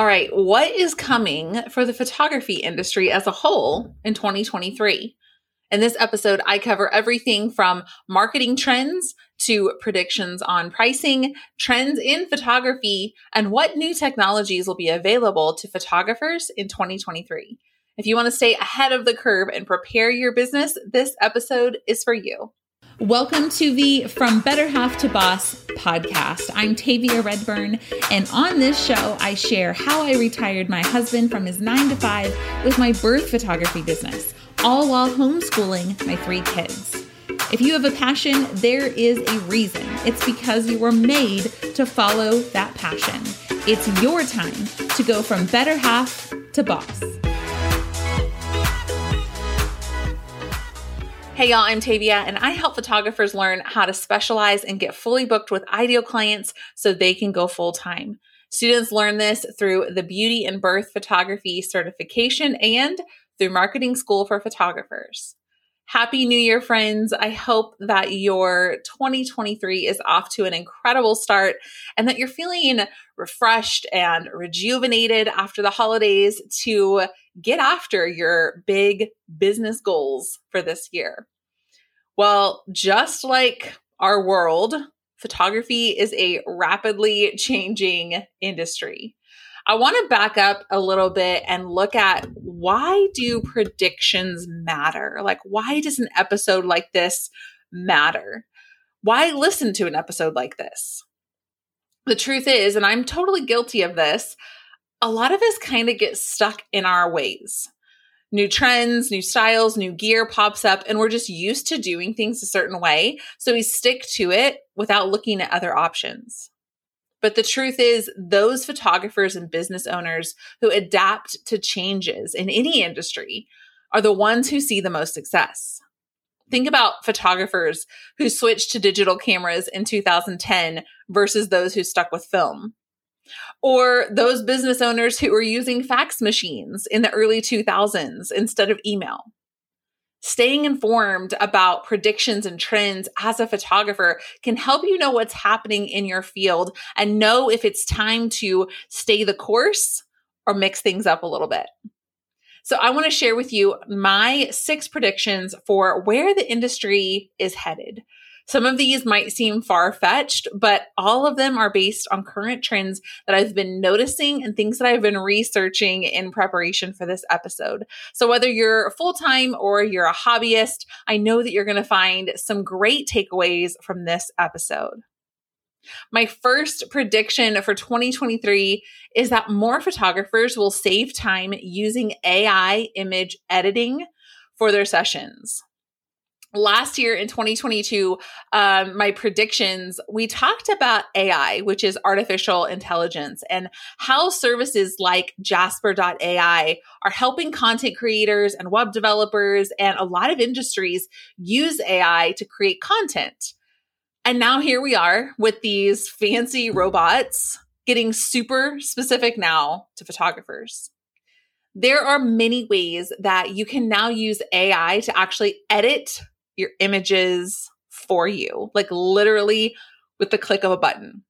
All right, what is coming for the photography industry as a whole in 2023? In this episode, I cover everything from marketing trends to predictions on pricing, trends in photography, and what new technologies will be available to photographers in 2023. If you want to stay ahead of the curve and prepare your business, this episode is for you. Welcome to the From Better Half to Boss podcast. I'm Tavia Redburn, and on this show, I share how I retired my husband from his nine to five with my birth photography business, all while homeschooling my three kids. If you have a passion, there is a reason. It's because you were made to follow that passion. It's your time to go from better half to boss. Hey y'all, I'm Tavia and I help photographers learn how to specialize and get fully booked with ideal clients so they can go full time. Students learn this through the Beauty in Birth Photography certification and through Marketing School for Photographers. Happy New Year, friends. I hope that your 2023 is off to an incredible start and that you're feeling refreshed and rejuvenated after the holidays to get after your big business goals for this year. Well, just like our world, photography is a rapidly changing industry. I want to back up a little bit and look at why do predictions matter? Like why does an episode like this matter? Why listen to an episode like this? The truth is, and I'm totally guilty of this, a lot of us kind of get stuck in our ways. New trends, new styles, new gear pops up, and we're just used to doing things a certain way. So we stick to it without looking at other options. But the truth is, those photographers and business owners who adapt to changes in any industry are the ones who see the most success. Think about photographers who switched to digital cameras in 2010 versus those who stuck with film. Or those business owners who were using fax machines in the early 2000s instead of email staying informed about predictions and trends as a photographer can help you know what's happening in your field and know if it's time to stay the course or mix things up a little bit. So I want to share with you my six predictions for where the industry is headed. Some of these might seem far fetched, but all of them are based on current trends that I've been noticing and things that I've been researching in preparation for this episode. So whether you're full time or you're a hobbyist, I know that you're going to find some great takeaways from this episode. My first prediction for 2023 is that more photographers will save time using AI image editing for their sessions last year in 2022 um, my predictions we talked about ai which is artificial intelligence and how services like jasper.ai are helping content creators and web developers and a lot of industries use ai to create content. And now here we are with these fancy robots getting super specific now to photographers. There are many ways that you can now use AI to actually edit your images for you, like literally with the click of a button.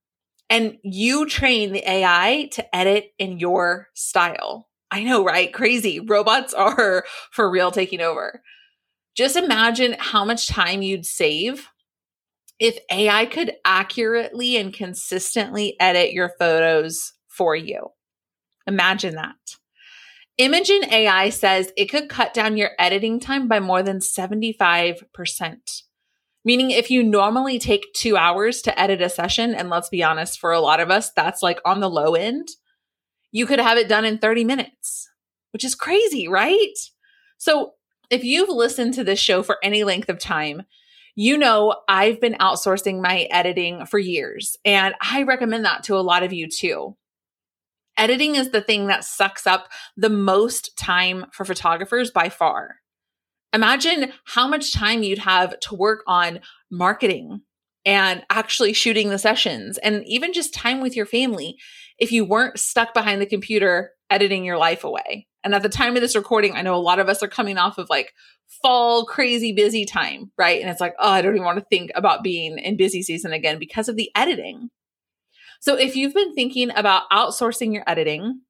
And you train the AI to edit in your style. I know, right? Crazy. Robots are for real taking over. Just imagine how much time you'd save if AI could accurately and consistently edit your photos for you. Imagine that. Imagen AI says it could cut down your editing time by more than 75%. Meaning, if you normally take two hours to edit a session, and let's be honest, for a lot of us, that's like on the low end, you could have it done in 30 minutes, which is crazy, right? So, if you've listened to this show for any length of time, you know I've been outsourcing my editing for years, and I recommend that to a lot of you too editing is the thing that sucks up the most time for photographers by far. Imagine how much time you'd have to work on marketing and actually shooting the sessions and even just time with your family if you weren't stuck behind the computer editing your life away. And at the time of this recording, I know a lot of us are coming off of like fall crazy busy time, right? And it's like, oh, I don't even want to think about being in busy season again because of the editing. So if you've been thinking about outsourcing your editing,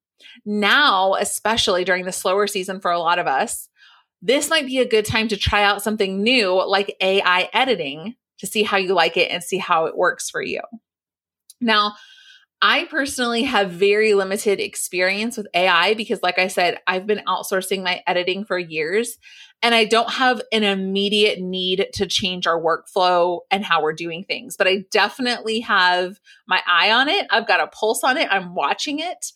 Now, especially during the slower season for a lot of us, this might be a good time to try out something new like AI editing to see how you like it and see how it works for you. Now, I personally have very limited experience with AI because, like I said, I've been outsourcing my editing for years and I don't have an immediate need to change our workflow and how we're doing things. But I definitely have my eye on it. I've got a pulse on it. I'm watching it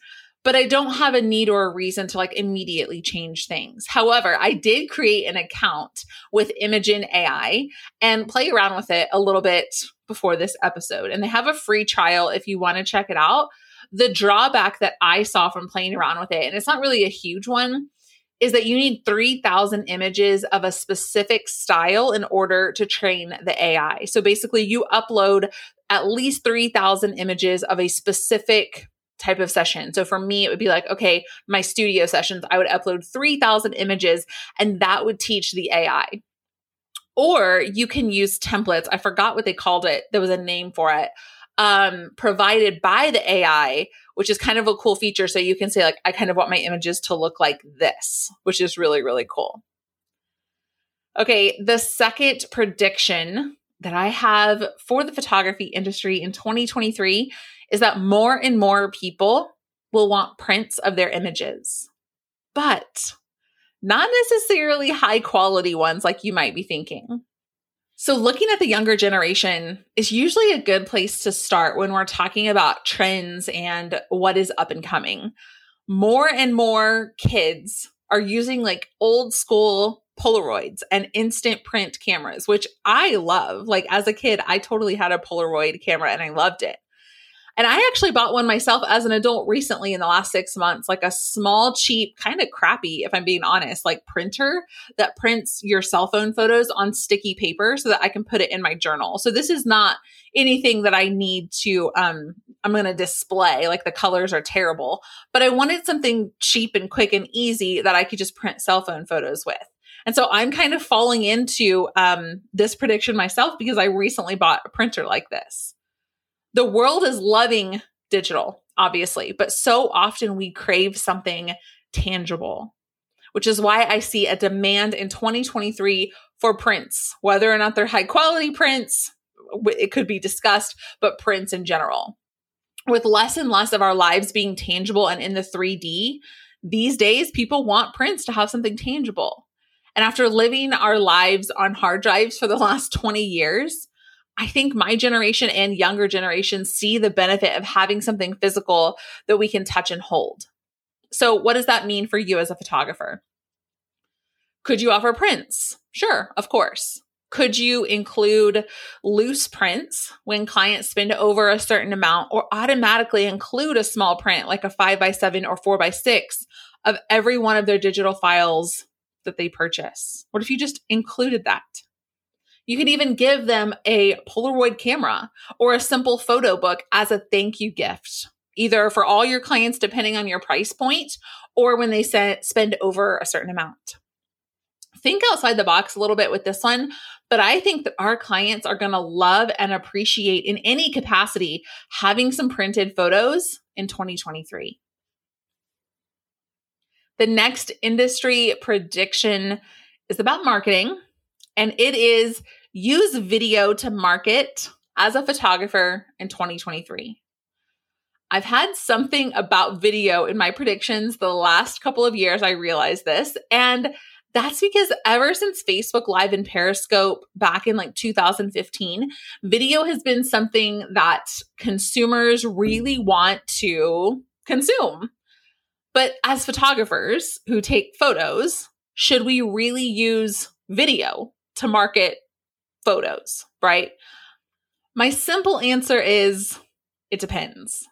but I don't have a need or a reason to like immediately change things. However, I did create an account with Imagen AI and play around with it a little bit before this episode. And they have a free trial if you want to check it out. The drawback that I saw from playing around with it, and it's not really a huge one, is that you need 3,000 images of a specific style in order to train the AI. So basically, you upload at least 3,000 images of a specific type of session. So for me, it would be like, okay, my studio sessions, I would upload 3,000 images and that would teach the AI. Or you can use templates. I forgot what they called it. There was a name for it. Um, provided by the AI, which is kind of a cool feature. So you can say, like, I kind of want my images to look like this, which is really, really cool. Okay, the second prediction that I have for the photography industry in 2023 is that more and more people will want prints of their images, but not necessarily high quality ones like you might be thinking. So, looking at the younger generation is usually a good place to start when we're talking about trends and what is up and coming. More and more kids are using like old school Polaroids and instant print cameras, which I love. Like, as a kid, I totally had a Polaroid camera and I loved it. And I actually bought one myself as an adult recently in the last six months, like a small, cheap, kind of crappy, if I'm being honest, like printer that prints your cell phone photos on sticky paper so that I can put it in my journal. So this is not anything that I need to, um, I'm going to display. Like the colors are terrible, but I wanted something cheap and quick and easy that I could just print cell phone photos with. And so I'm kind of falling into um, this prediction myself because I recently bought a printer like this the world is loving digital, obviously, but so often we crave something tangible, which is why I see a demand in 2023 for prints, whether or not they're high quality prints, it could be discussed, but prints in general. With less and less of our lives being tangible and in the 3D, these days people want prints to have something tangible. And after living our lives on hard drives for the last 20 years, I think my generation and younger generations see the benefit of having something physical that we can touch and hold. So, what does that mean for you as a photographer? Could you offer prints? Sure, of course. Could you include loose prints when clients spend over a certain amount or automatically include a small print like a five by seven or four by six of every one of their digital files that they purchase? What if you just included that? You can even give them a Polaroid camera or a simple photo book as a thank you gift, either for all your clients, depending on your price point, or when they spend over a certain amount. Think outside the box a little bit with this one, but I think that our clients are going to love and appreciate in any capacity having some printed photos in 2023. The next industry prediction is about marketing and it is use video to market as a photographer in 2023. I've had something about video in my predictions the last couple of years. I realized this. And that's because ever since Facebook Live and Periscope back in like 2015, video has been something that consumers really want to consume. But as photographers who take photos, should we really use video to market photos, right? My simple answer is it depends.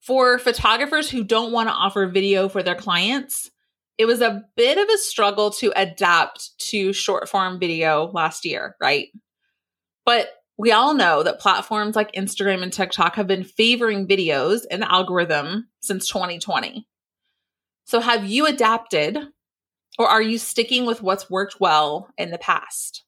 For photographers who don't want to offer video for their clients, it was a bit of a struggle to adapt to short form video last year, right? But we all know that platforms like Instagram and TikTok have been favoring videos in the algorithm since 2020. So have you adapted or are you sticking with what's worked well in the past?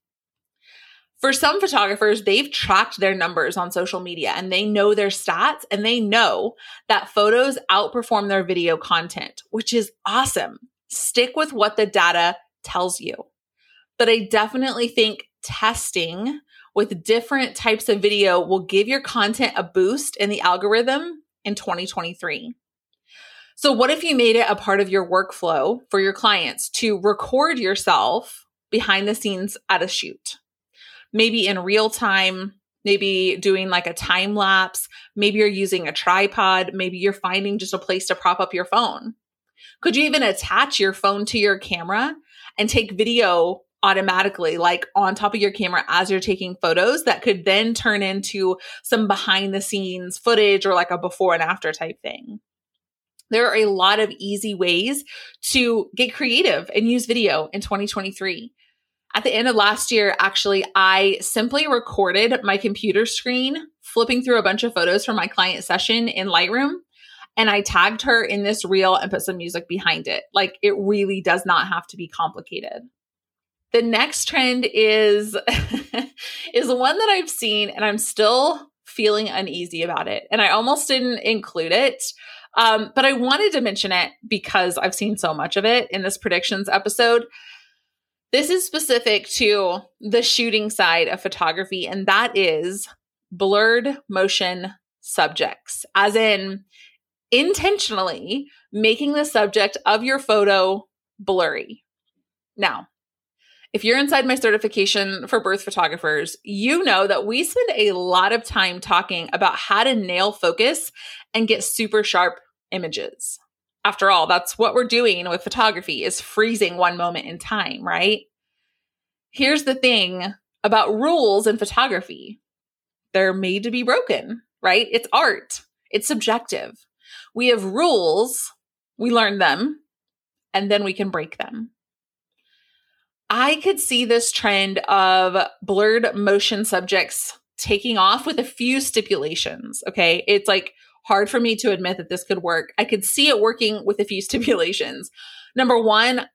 For some photographers, they've tracked their numbers on social media and they know their stats and they know that photos outperform their video content, which is awesome. Stick with what the data tells you. But I definitely think testing with different types of video will give your content a boost in the algorithm in 2023. So, what if you made it a part of your workflow for your clients to record yourself behind the scenes at a shoot? Maybe in real time, maybe doing like a time lapse, maybe you're using a tripod, maybe you're finding just a place to prop up your phone. Could you even attach your phone to your camera and take video automatically like on top of your camera as you're taking photos that could then turn into some behind the scenes footage or like a before and after type thing. There are a lot of easy ways to get creative and use video in 2023. At the end of last year, actually, I simply recorded my computer screen flipping through a bunch of photos from my client session in Lightroom. And I tagged her in this reel and put some music behind it. Like it really does not have to be complicated. The next trend is is one that I've seen and I'm still feeling uneasy about it. And I almost didn't include it. Um, but I wanted to mention it because I've seen so much of it in this predictions episode. This is specific to the shooting side of photography, and that is blurred motion subjects, as in intentionally making the subject of your photo blurry. Now, if you're inside my certification for birth photographers, you know that we spend a lot of time talking about how to nail focus and get super sharp images. After all, that's what we're doing with photography is freezing one moment in time, right? Here's the thing about rules in photography. They're made to be broken, right? It's art. It's subjective. We have rules, we learn them, and then we can break them. I could see this trend of blurred motion subjects taking off with a few stipulations. Okay. It's like hard for me to admit that this could work. I could see it working with a few stipulations. Number one,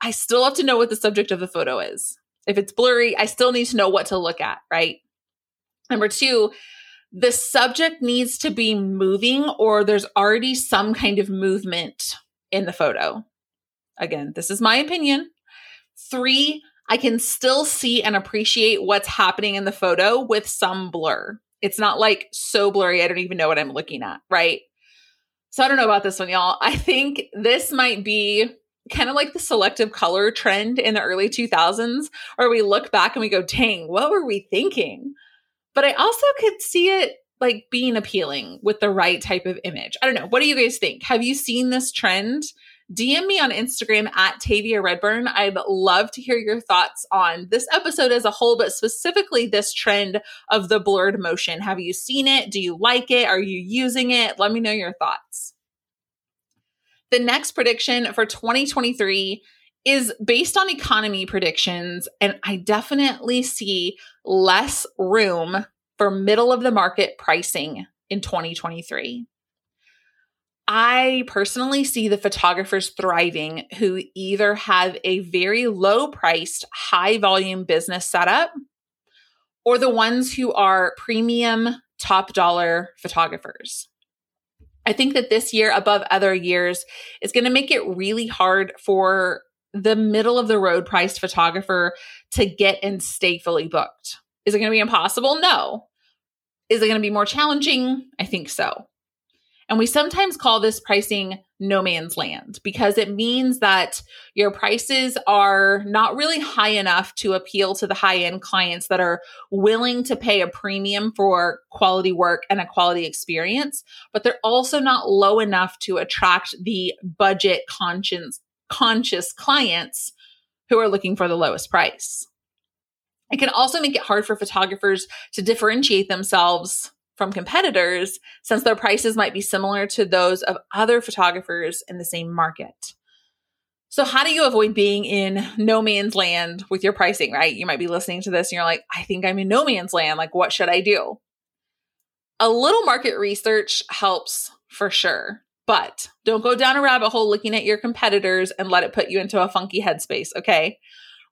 I still have to know what the subject of the photo is. If it's blurry, I still need to know what to look at, right? Number two, the subject needs to be moving or there's already some kind of movement in the photo. Again, this is my opinion. Three, I can still see and appreciate what's happening in the photo with some blur. It's not like so blurry, I don't even know what I'm looking at, right? So I don't know about this one, y'all. I think this might be kind of like the selective color trend in the early 2000s, where we look back and we go, dang, what were we thinking? But I also could see it like being appealing with the right type of image. I don't know. What do you guys think? Have you seen this trend? DM me on Instagram at Tavia Redburn. I'd love to hear your thoughts on this episode as a whole, but specifically this trend of the blurred motion. Have you seen it? Do you like it? Are you using it? Let me know your thoughts. The next prediction for 2023 is based on economy predictions, and I definitely see less room for middle of the market pricing in 2023. I personally see the photographers thriving who either have a very low priced, high volume business setup or the ones who are premium, top dollar photographers. I think that this year, above other years, is going to make it really hard for the middle of the road priced photographer to get and stay fully booked. Is it going to be impossible? No. Is it going to be more challenging? I think so. And we sometimes call this pricing no man's land because it means that your prices are not really high enough to appeal to the high end clients that are willing to pay a premium for quality work and a quality experience, but they're also not low enough to attract the budget conscious conscious clients who are looking for the lowest price. It can also make it hard for photographers to differentiate themselves from competitors since their prices might be similar to those of other photographers in the same market. So, how do you avoid being in no man's land with your pricing, right? You might be listening to this and you're like, I think I'm in no man's land. Like, what should I do? A little market research helps for sure, but don't go down a rabbit hole looking at your competitors and let it put you into a funky headspace, okay?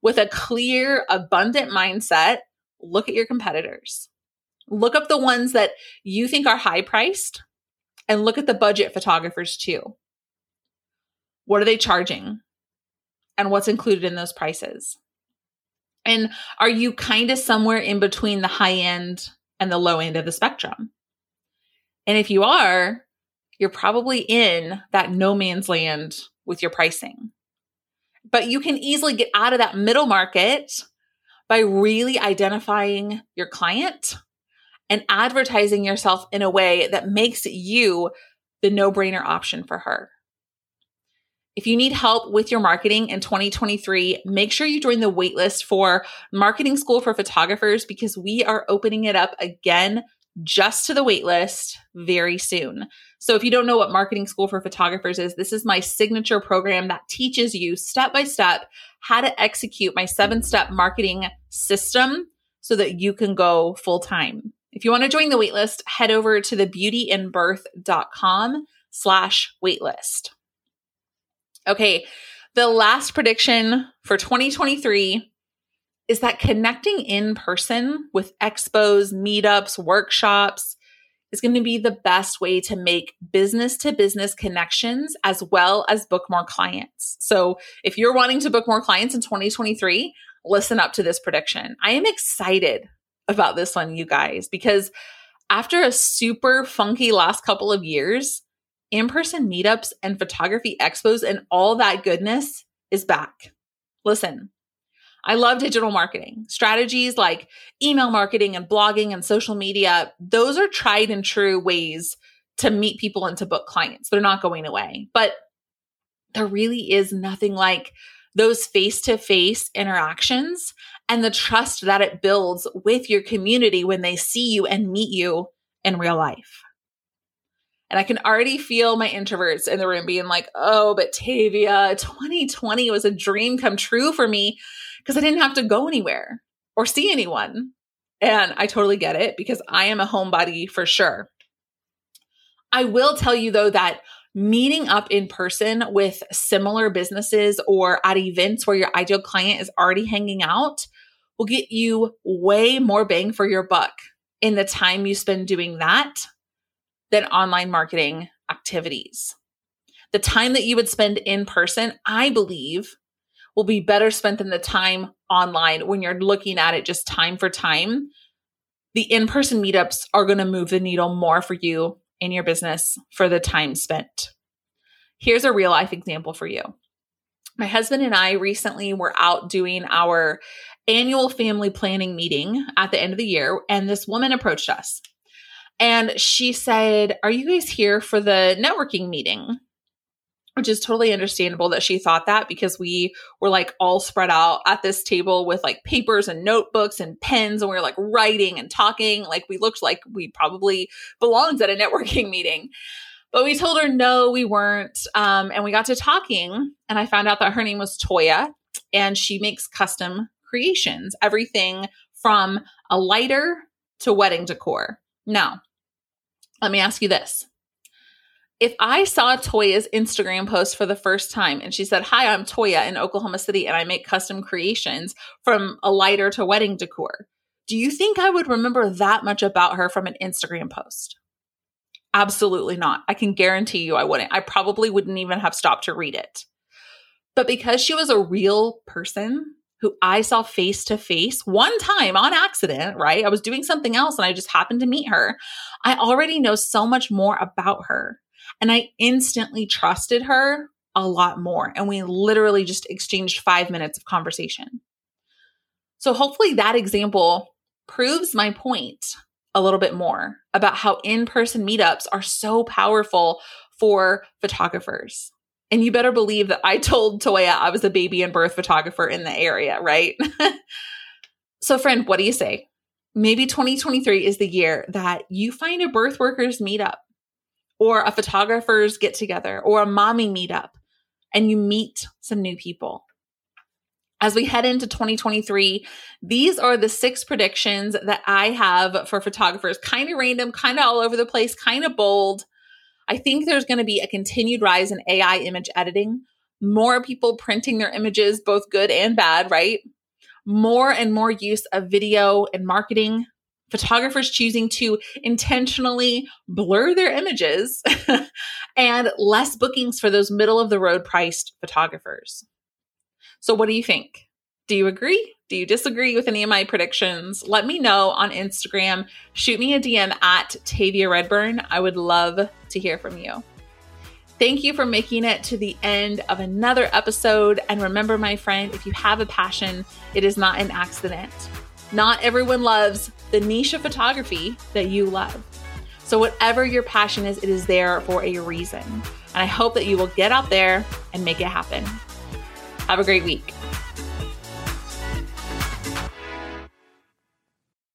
With a clear, abundant mindset, look at your competitors. Look up the ones that you think are high priced and look at the budget photographers too. What are they charging? And what's included in those prices? And are you kind of somewhere in between the high end and the low end of the spectrum? And if you are, you're probably in that no man's land with your pricing. But you can easily get out of that middle market by really identifying your client and advertising yourself in a way that makes you the no brainer option for her. If you need help with your marketing in 2023, make sure you join the waitlist for Marketing School for Photographers because we are opening it up again just to the waitlist very soon. So if you don't know what Marketing School for Photographers is, this is my signature program that teaches you step by step how to execute my seven step marketing system so that you can go full time. If you want to join the waitlist, head over to thebeautyinbirth.com slash waitlist. Okay, the last prediction for 2023 is that connecting in person with expos, meetups, workshops is going to be the best way to make business to business connections as well as book more clients. So, if you're wanting to book more clients in 2023, listen up to this prediction. I am excited about this one, you guys, because after a super funky last couple of years, in person meetups and photography expos and all that goodness is back. Listen, I love digital marketing. Strategies like email marketing and blogging and social media, those are tried and true ways to meet people and to book clients. They're not going away. But there really is nothing like those face to face interactions and the trust that it builds with your community when they see you and meet you in real life. And I can already feel my introverts in the room being like, oh, but Tavia, 2020 was a dream come true for me because I didn't have to go anywhere or see anyone. And I totally get it because I am a homebody for sure. I will tell you though that meeting up in person with similar businesses or at events where your ideal client is already hanging out will get you way more bang for your buck in the time you spend doing that than online marketing activities. The time that you would spend in person, I believe, will be better spent than the time online when you're looking at it just time for time. The in person meetups are going to move the needle more for you in your business for the time spent. Here's a real life example for you. My husband and I recently were out doing our annual family planning meeting at the end of the year, and this woman approached us and she said, Are you guys here for the networking meeting? Which is totally understandable that she thought that because we were like all spread out at this table with like papers and notebooks and pens and we were like writing and talking. Like we looked like we probably belonged at a networking meeting. But we told her no we weren't. Um, and we got to talking and i found out that her name was toya and she makes custom creations everything from a lighter to wedding decor. Now let me ask you this if I saw Toya's Instagram post for the first time and she said, Hi, I'm Toya in Oklahoma City and I make custom creations from a lighter to wedding decor, do you think I would remember that much about her from an Instagram post? Absolutely not. I can guarantee you I wouldn't. I probably wouldn't even have stopped to read it. But because she was a real person who I saw face to face one time on accident, right? I was doing something else and I just happened to meet her. I already know so much more about her and I instantly trusted her a lot more. And we literally just exchanged five minutes of conversation. So hopefully that example proves my point a little bit more about how in person meetups are so powerful for photographers. And you better believe that I told Toya I was a baby and birth photographer in the area, right? so, friend, what do you say? Maybe 2023 is the year that you find a birth workers meetup or a photographer's get together or a mommy meetup and you meet some new people. As we head into 2023, these are the six predictions that I have for photographers. Kind of random, kind of all over the place, kind of bold. I think there's going to be a continued rise in AI image editing, more people printing their images, both good and bad, right? more and more use of video and marketing, photographers choosing to intentionally blur their images, and less bookings for those middle of the road priced photographers. So, what do you think? Do you agree? Do you disagree with any of my predictions? Let me know on Instagram. Shoot me a DM at Tavia Redburn. I would love to hear from you. Thank you for making it to the end of another episode. And remember, my friend, if you have a passion, it is not an accident. Not everyone loves the niche of photography that you love. So, whatever your passion is, it is there for a reason. And I hope that you will get out there and make it happen. Have a great week.